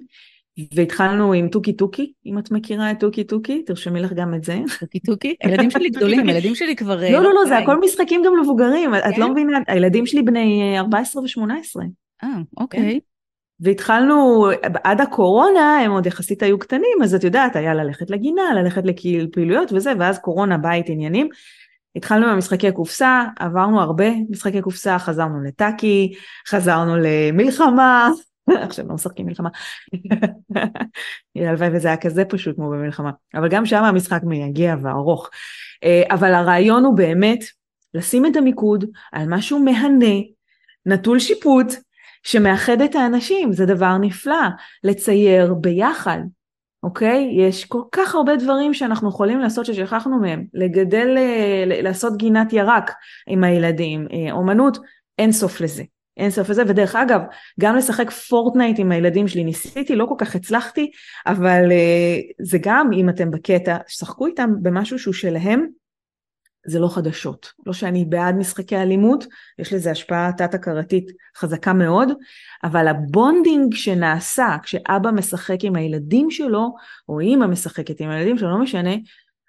והתחלנו עם טוקי טוקי, אם את מכירה את טוקי טוקי, תרשמי לך גם את זה. טוקי טוקי? הילדים שלי גדולים, הילדים שלי כבר... אה, לא, לא, לא, זה בגילאים. הכל משחקים גם למבוגרים, את כן? לא מבינה, הילדים שלי בני אה, 14 ו-18. אה, אוקיי. והתחלנו, עד הקורונה הם עוד יחסית היו קטנים, אז את יודעת, היה ללכת לגינה, ללכת לפעילויות וזה, ואז קורונה בית עניינים. התחלנו עם משחקי קופסה, עברנו הרבה משחקי קופסה, חזרנו לטאקי, חזרנו למלחמה, עכשיו לא משחקים מלחמה. הלוואי וזה היה כזה פשוט כמו במלחמה, אבל גם שם המשחק מייגע וארוך. אה, אבל הרעיון הוא באמת לשים את המיקוד על משהו מהנה, נטול שיפוט, שמאחד את האנשים, זה דבר נפלא, לצייר ביחד, אוקיי? יש כל כך הרבה דברים שאנחנו יכולים לעשות ששכחנו מהם, לגדל, אה, לעשות גינת ירק עם הילדים, אה, אומנות, אין סוף לזה. אין סוף לזה, ודרך אגב, גם לשחק פורטנייט עם הילדים שלי, ניסיתי, לא כל כך הצלחתי, אבל אה, זה גם, אם אתם בקטע, שחקו איתם במשהו שהוא שלהם, זה לא חדשות. לא שאני בעד משחקי אלימות, יש לזה השפעה תת-הכרתית חזקה מאוד, אבל ה bonding שנעשה כשאבא משחק עם הילדים שלו, או אימא משחקת עם הילדים שלו, לא משנה,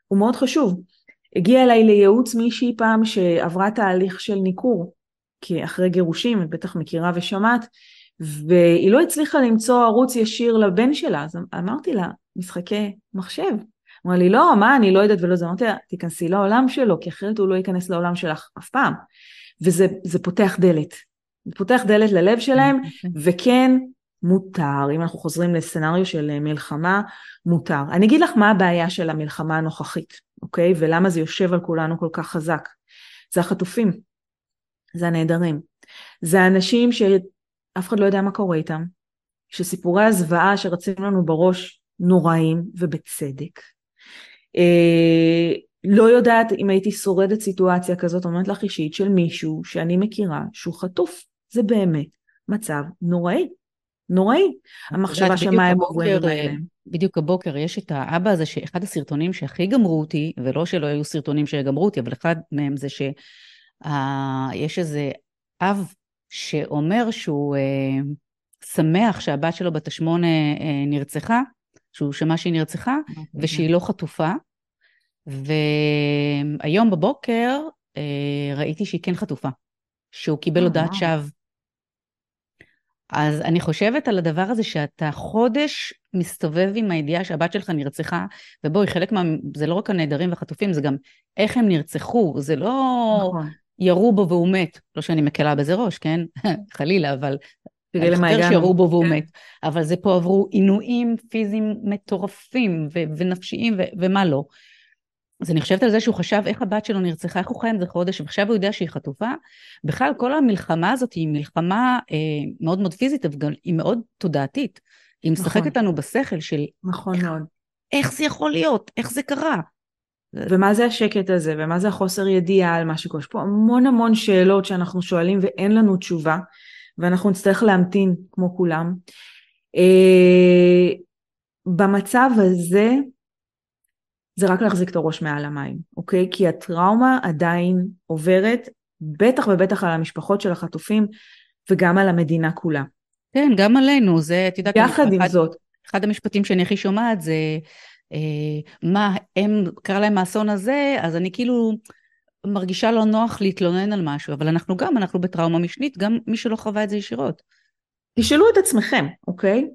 הוא מאוד חשוב. הגיע אליי לייעוץ מישהי פעם שעברה תהליך של ניכור, כי אחרי גירושים, את בטח מכירה ושמעת, והיא לא הצליחה למצוא ערוץ ישיר לבן שלה, אז אמרתי לה, משחקי מחשב. אמרה לי, לא, מה, אני לא יודעת ולא זה. אמרתי לה, תיכנסי לעולם שלו, כי אחרת הוא לא ייכנס לעולם שלך אף פעם. וזה זה פותח דלת. זה פותח דלת ללב שלהם, וכן, מותר, אם אנחנו חוזרים לסצנריו של אה, מלחמה, מותר. אני אגיד לך מה הבעיה של המלחמה הנוכחית, אוקיי? ולמה זה יושב על כולנו כל כך חזק. זה החטופים, זה הנעדרים. זה האנשים אף אחד לא יודע מה קורה איתם, שסיפורי הזוועה שרצים לנו בראש נוראים ובצדק. אה, לא יודעת אם הייתי שורדת סיטואציה כזאת, אומרת לך אישית, של מישהו שאני מכירה שהוא חטוף. זה באמת מצב נוראי. נוראי. המחשבה שמה הם עוברים עליהם. בדיוק הבוקר יש את האבא הזה, שאחד הסרטונים שהכי גמרו אותי, ולא שלא היו סרטונים שגמרו אותי, אבל אחד מהם זה שיש איזה אב שאומר שהוא uh, שמח שהבת שלו בת השמונה uh, נרצחה, שהוא שמע שהיא נרצחה, אוקיי. ושהיא לא חטופה. והיום בבוקר uh, ראיתי שהיא כן חטופה, שהוא קיבל הודעת שווא. אז אני חושבת על הדבר הזה שאתה חודש מסתובב עם הידיעה שהבת שלך נרצחה, ובואי, חלק מה... זה לא רק הנעדרים והחטופים, זה גם איך הם נרצחו, זה לא נכון. ירו בו והוא מת. לא שאני מקלה בזה ראש, כן? חלילה, אבל... תראי למה הגענו. שירו בו והוא כן. מת. אבל זה פה עברו עינויים פיזיים מטורפים ו- ונפשיים ו- ומה לא. אז אני חושבת על זה שהוא חשב איך הבת שלו נרצחה, איך הוא חי עם זה חודש, ועכשיו הוא יודע שהיא חטופה. בכלל, כל המלחמה הזאת היא מלחמה אה, מאוד מאוד פיזית, אבל היא מאוד תודעתית. היא נכון. משחקת לנו בשכל של... נכון איך, מאוד. איך זה יכול להיות? איך זה קרה? ומה זה השקט הזה, ומה זה החוסר ידיעה על מה שקורה? יש פה המון המון שאלות שאנחנו שואלים ואין לנו תשובה, ואנחנו נצטרך להמתין כמו כולם. אה, במצב הזה, זה רק להחזיק את הראש מעל המים, אוקיי? כי הטראומה עדיין עוברת, בטח ובטח על המשפחות של החטופים וגם על המדינה כולה. כן, גם עלינו, זה, את יודעת... יחד עם אחד, זאת. אחד המשפטים שאני הכי שומעת זה, אה, מה, הם, קרה להם האסון הזה, אז אני כאילו מרגישה לא נוח להתלונן על משהו, אבל אנחנו גם, אנחנו בטראומה משנית, גם מי שלא חווה את זה ישירות. תשאלו את עצמכם, אוקיי?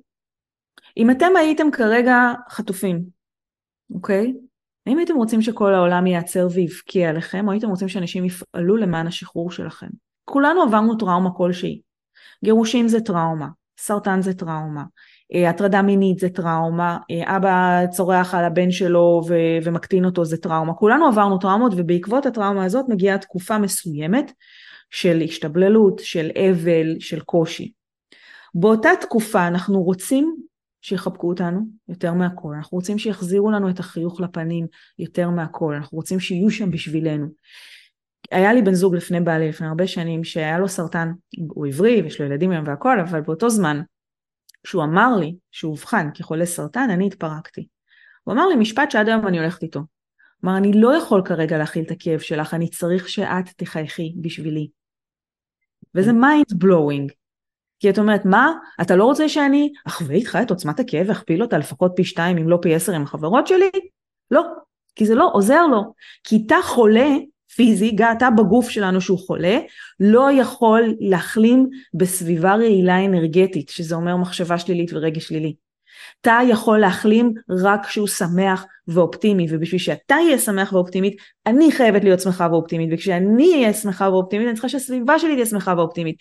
אם אתם הייתם כרגע חטופים, אוקיי? האם הייתם רוצים שכל העולם ייעצר ויבכה עליכם, או הייתם רוצים שאנשים יפעלו למען השחרור שלכם? כולנו עברנו טראומה כלשהי. גירושים זה טראומה, סרטן זה טראומה, הטרדה מינית זה טראומה, אה, אבא צורח על הבן שלו ו- ומקטין אותו זה טראומה. כולנו עברנו טראומות ובעקבות הטראומה הזאת מגיעה תקופה מסוימת של השתבללות, של אבל, של קושי. באותה תקופה אנחנו רוצים שיחבקו אותנו יותר מהכל, אנחנו רוצים שיחזירו לנו את החיוך לפנים יותר מהכל, אנחנו רוצים שיהיו שם בשבילנו. היה לי בן זוג לפני בעלי, לפני הרבה שנים, שהיה לו סרטן, הוא עברי ויש לו ילדים היום והכל, אבל באותו זמן, כשהוא אמר לי שהוא אובחן כחולה סרטן, אני התפרקתי. הוא אמר לי משפט שעד היום אני הולכת איתו. אמר, אני לא יכול כרגע להכיל את הכאב שלך, אני צריך שאת תחייכי בשבילי. וזה mind blowing. כי את אומרת, מה, אתה לא רוצה שאני אחווה איתך את עוצמת הכאב ואכפיל אותה לפחות פי שתיים אם לא פי עשר עם החברות שלי? לא, כי זה לא עוזר לו. כי תא חולה פיזי, אתה בגוף שלנו שהוא חולה, לא יכול להחלים בסביבה רעילה אנרגטית, שזה אומר מחשבה שלילית ורגש שלילי. תא יכול להחלים רק כשהוא שמח ואופטימי, ובשביל שאתה יהיה שמח ואופטימית, אני חייבת להיות שמחה ואופטימית, וכשאני אהיה שמחה ואופטימית, אני צריכה שהסביבה שלי תהיה שמחה ואופטימית.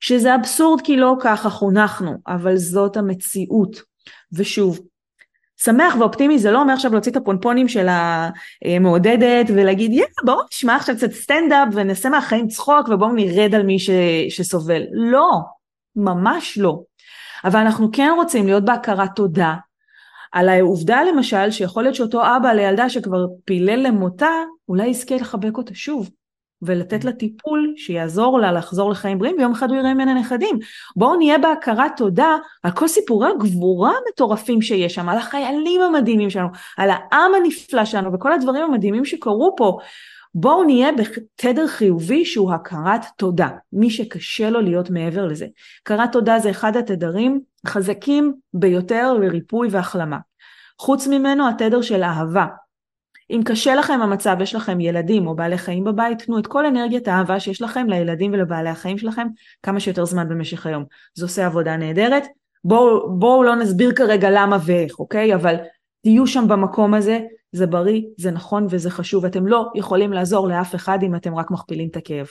שזה אבסורד כי לא ככה חונכנו, אבל זאת המציאות. ושוב, שמח ואופטימי זה לא אומר עכשיו להוציא את הפונפונים של המעודדת ולהגיד יאללה בואו נשמע עכשיו קצת סטנדאפ ונעשה מהחיים צחוק ובואו נרד על מי ש, שסובל. לא, ממש לא. אבל אנחנו כן רוצים להיות בהכרת תודה על העובדה למשל שיכול להיות שאותו אבא לילדה שכבר פילל למותה אולי יזכה לחבק אותה שוב. ולתת לה טיפול שיעזור לה לחזור לחיים בריאים ויום אחד הוא יראה ממנה נכדים. בואו נהיה בהכרת תודה על כל סיפורי הגבורה המטורפים שיש שם, על החיילים המדהימים שלנו, על העם הנפלא שלנו וכל הדברים המדהימים שקרו פה. בואו נהיה בתדר חיובי שהוא הכרת תודה, מי שקשה לו להיות מעבר לזה. הכרת תודה זה אחד התדרים החזקים ביותר לריפוי והחלמה. חוץ ממנו התדר של אהבה, אם קשה לכם המצב, יש לכם ילדים או בעלי חיים בבית, תנו את כל אנרגיית האהבה שיש לכם לילדים ולבעלי החיים שלכם כמה שיותר זמן במשך היום. זה עושה עבודה נהדרת. בואו בוא לא נסביר כרגע למה ואיך, אוקיי? אבל תהיו שם במקום הזה, זה בריא, זה נכון וזה חשוב. אתם לא יכולים לעזור לאף אחד אם אתם רק מכפילים את הכאב.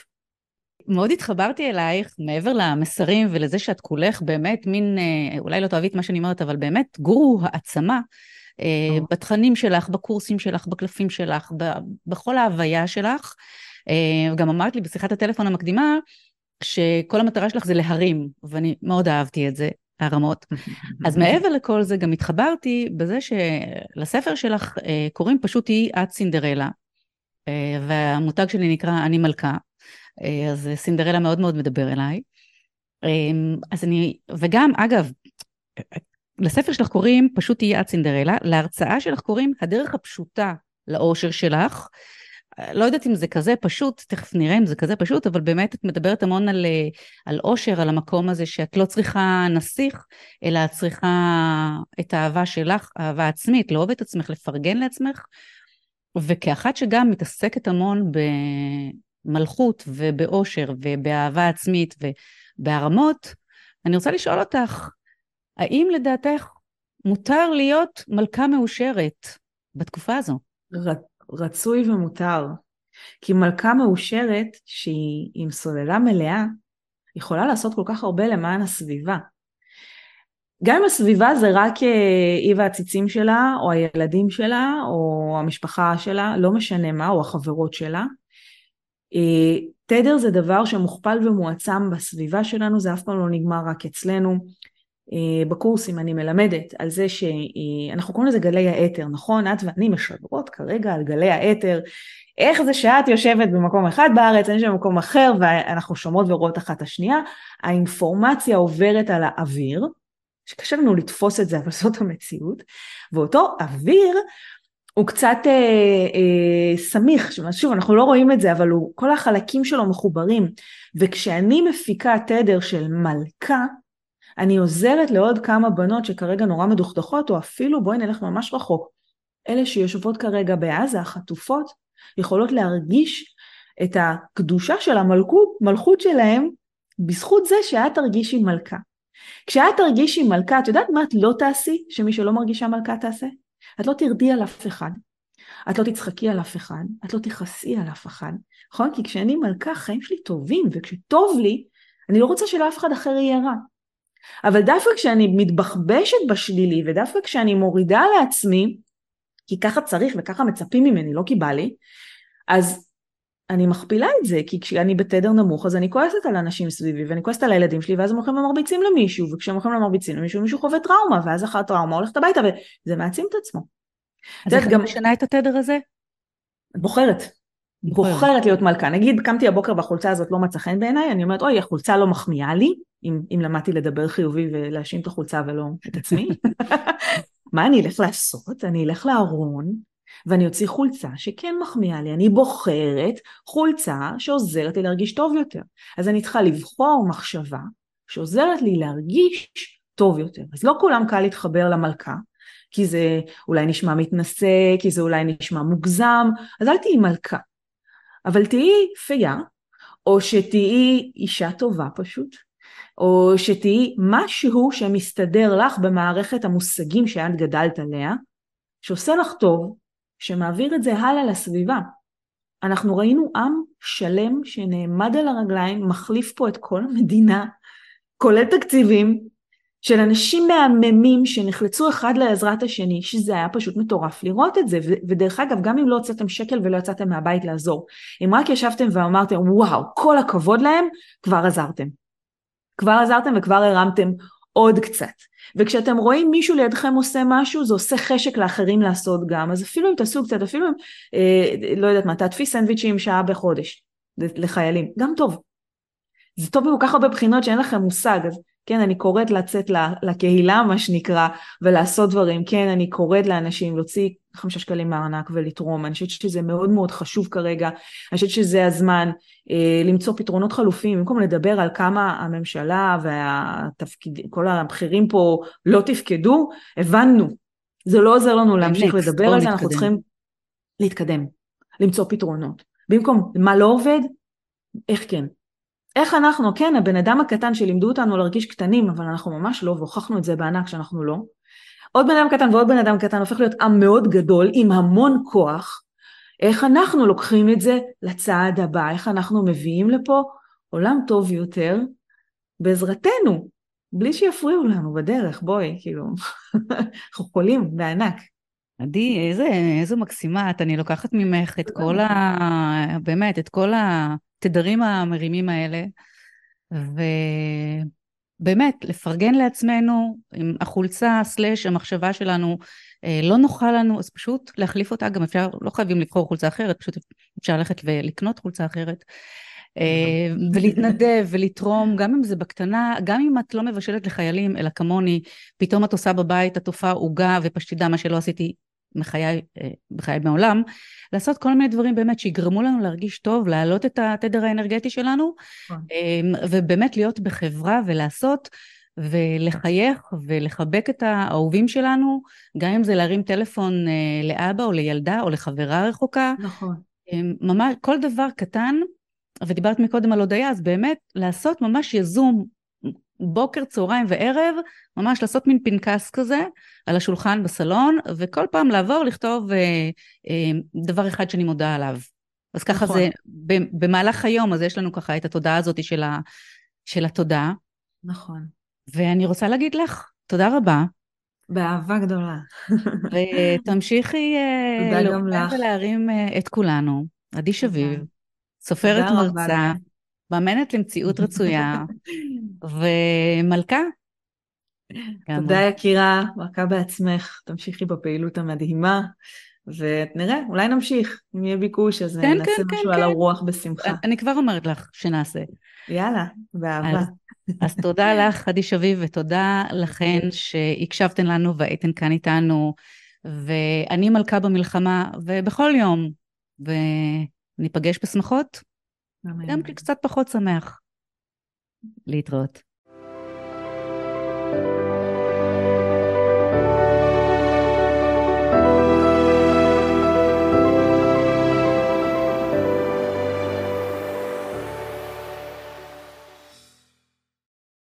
מאוד התחברתי אלייך, מעבר למסרים ולזה שאת כולך באמת מין, אה, אולי לא תאהבי את מה שאני אומרת, אבל באמת גורו העצמה. אה, בתכנים שלך, בקורסים שלך, בקלפים שלך, בכל ההוויה שלך. אה, גם אמרת לי בשיחת הטלפון המקדימה, שכל המטרה שלך זה להרים, ואני מאוד אהבתי את זה, הרמות. אז מעבר לכל זה גם התחברתי בזה שלספר שלך אה, קוראים פשוט היא את סינדרלה, והמותג שלי נקרא אני מלכה, אז סינדרלה מאוד מאוד מדבר אליי. אז אני, וגם אגב, לספר שלך קוראים פשוט תהיי את סינדרלה, להרצאה שלך קוראים הדרך הפשוטה לאושר שלך. לא יודעת אם זה כזה פשוט, תכף נראה אם זה כזה פשוט, אבל באמת את מדברת המון על, על אושר, על המקום הזה שאת לא צריכה נסיך, אלא את צריכה את האהבה שלך, אהבה עצמית, לאהוב את עצמך, לפרגן לעצמך. וכאחת שגם מתעסקת המון במלכות ובאושר ובאהבה עצמית ובהרמות, אני רוצה לשאול אותך, האם לדעתך מותר להיות מלכה מאושרת בתקופה הזו? רצוי ומותר. כי מלכה מאושרת, שהיא עם סוללה מלאה, יכולה לעשות כל כך הרבה למען הסביבה. גם אם הסביבה זה רק אה, היא והציצים שלה, או הילדים שלה, או המשפחה שלה, לא משנה מה, או החברות שלה. אה, תדר זה דבר שמוכפל ומועצם בסביבה שלנו, זה אף פעם לא נגמר רק אצלנו. אה, בקורסים אני מלמדת על זה שאנחנו קוראים לזה גלי האתר, נכון? את ואני משדרות כרגע על גלי האתר. איך זה שאת יושבת במקום אחד בארץ, אני יושבת במקום אחר ואנחנו שומעות ורואות אחת את השנייה, האינפורמציה עוברת על האוויר, שקשה לנו לתפוס את זה אבל זאת המציאות, ואותו אוויר הוא קצת אה, אה, סמיך, שוב אנחנו לא רואים את זה אבל הוא, כל החלקים שלו מחוברים וכשאני מפיקה תדר של מלכה אני עוזרת לעוד כמה בנות שכרגע נורא מדוכדכות, או אפילו בואי נלך ממש רחוק. אלה שיושבות כרגע בעזה, החטופות, יכולות להרגיש את הקדושה של המלכות, מלכות שלהם, בזכות זה שאת תרגישי מלכה. כשאת תרגישי מלכה, את יודעת מה את לא תעשי שמי שלא מרגישה מלכה תעשה? את לא תרדי על אף אחד. את לא תצחקי על אף אחד, את לא תכעסי על אף אחד, נכון? כי כשאני מלכה, חיים שלי טובים, וכשטוב לי, אני לא רוצה שלאף אחד אחר יהיה רע. אבל דווקא כשאני מתבחבשת בשלילי ודווקא כשאני מורידה לעצמי, כי ככה צריך וככה מצפים ממני, לא כי בא לי, אז אני מכפילה את זה, כי כשאני בתדר נמוך אז אני כועסת על אנשים סביבי ואני כועסת על הילדים שלי ואז הם הולכים ומרביצים למישהו וכשהם הולכים ומרביצים למישהו מישהו חווה טראומה ואז אחר טראומה הולכת הביתה וזה מעצים את עצמו. אז איך גם משנה את התדר הזה? בוחרת. בוחרת להיות מלכה. נגיד קמתי הבוקר והחולצה הזאת לא מצא חן בעיניי, אני אומרת אוי החולצה לא מחמיאה לי, אם, אם למדתי לדבר חיובי ולהאשים את החולצה ולא את עצמי. מה אני אלך לעשות? אני אלך לארון ואני אוציא חולצה שכן מחמיאה לי, אני בוחרת חולצה שעוזרת לי להרגיש טוב יותר. אז אני צריכה לבחור מחשבה שעוזרת לי להרגיש טוב יותר. אז לא כולם קל להתחבר למלכה, כי זה אולי נשמע מתנשא, כי זה אולי נשמע מוגזם, אז אל תהיי מלכה. אבל תהיי פייה, או שתהיי אישה טובה פשוט, או שתהיי משהו שמסתדר לך במערכת המושגים שאת גדלת עליה, שעושה לך טוב, שמעביר את זה הלאה לסביבה. אנחנו ראינו עם שלם שנעמד על הרגליים, מחליף פה את כל המדינה, כולל תקציבים, של אנשים מהממים שנחלצו אחד לעזרת השני, שזה היה פשוט מטורף לראות את זה, ודרך אגב, גם אם לא הוצאתם שקל ולא יצאתם מהבית לעזור, אם רק ישבתם ואמרתם, וואו, כל הכבוד להם, כבר עזרתם. כבר עזרתם וכבר הרמתם עוד קצת. וכשאתם רואים מישהו לידכם עושה משהו, זה עושה חשק לאחרים לעשות גם, אז אפילו אם תעשו קצת, אפילו אם, אה, לא יודעת מה, תעטפי סנדוויצ'ים שעה בחודש לחיילים, גם טוב. זה טוב בכל כך הרבה בחינות שאין לכם מושג, אז כן, אני קוראת לצאת לקהילה, מה שנקרא, ולעשות דברים. כן, אני קוראת לאנשים להוציא חמישה שקלים מהארנק ולתרום. אני חושבת שזה מאוד מאוד חשוב כרגע. אני חושבת שזה הזמן אה, למצוא פתרונות חלופים, במקום לדבר על כמה הממשלה וכל הבכירים פה לא תפקדו, הבנו. זה לא עוזר לנו להמשיך לדבר על זה, אנחנו צריכים להתקדם, למצוא פתרונות. במקום מה לא עובד, איך כן. איך אנחנו, כן, הבן אדם הקטן שלימדו אותנו להרגיש קטנים, אבל אנחנו ממש לא, והוכחנו את זה בענק שאנחנו לא. עוד בן אדם קטן ועוד בן אדם קטן הופך להיות עם מאוד גדול, עם המון כוח. איך אנחנו לוקחים את זה לצעד הבא, איך אנחנו מביאים לפה עולם טוב יותר בעזרתנו, בלי שיפריעו לנו בדרך, בואי, כאילו, אנחנו חולים בענק. עדי, איזה, איזה מקסימה את, אני לוקחת ממך את כל ה... באמת, את כל. התדרים המרימים האלה. ובאמת, לפרגן לעצמנו עם החולצה סלאש המחשבה שלנו אה, לא נוחה לנו, אז פשוט להחליף אותה, גם אפשר, לא חייבים לבחור חולצה אחרת, פשוט אפשר ללכת ולקנות חולצה אחרת. אה, ולהתנדב ולתרום, גם אם זה בקטנה, גם אם את לא מבשלת לחיילים, אלא כמוני, פתאום את עושה בבית, את תופעה עוגה ופשטידה, מה שלא עשיתי מחיי, אה, בחיי מעולם, לעשות כל מיני דברים באמת שיגרמו לנו להרגיש טוב, להעלות את התדר האנרגטי שלנו, נכון. ובאמת להיות בחברה ולעשות ולחייך ולחבק את האהובים שלנו, גם אם זה להרים טלפון לאבא או לילדה או לחברה רחוקה. נכון. ממש, כל דבר קטן ודיברת מקודם על הודיה, אז באמת לעשות ממש יזום בוקר, צהריים וערב, ממש לעשות מין פנקס כזה על השולחן בסלון, וכל פעם לעבור לכתוב אה, אה, דבר אחד שאני מודה עליו. אז ככה נכון. זה, במהלך היום, אז יש לנו ככה את התודעה הזאת של, ה, של התודעה. נכון. ואני רוצה להגיד לך, תודה רבה. באהבה גדולה. ותמשיכי אה, ולהרים אה, את כולנו. עדי שביב. סופרת מרצה, מאמנת למציאות רצויה, ומלכה. תודה יקירה, מלכה בעצמך, תמשיכי בפעילות המדהימה, ונראה, אולי נמשיך, אם יהיה ביקוש, אז כן, נעשה כן, משהו כן, על כן. הרוח בשמחה. אני כבר אומרת לך שנעשה. יאללה, באהבה. אז, אז תודה לך, עדי שביב, ותודה לכן שהקשבתן לנו והייתן כאן איתנו, ואני מלכה במלחמה, ובכל יום, ו... ניפגש בשמחות, גם קצת פחות שמח. להתראות.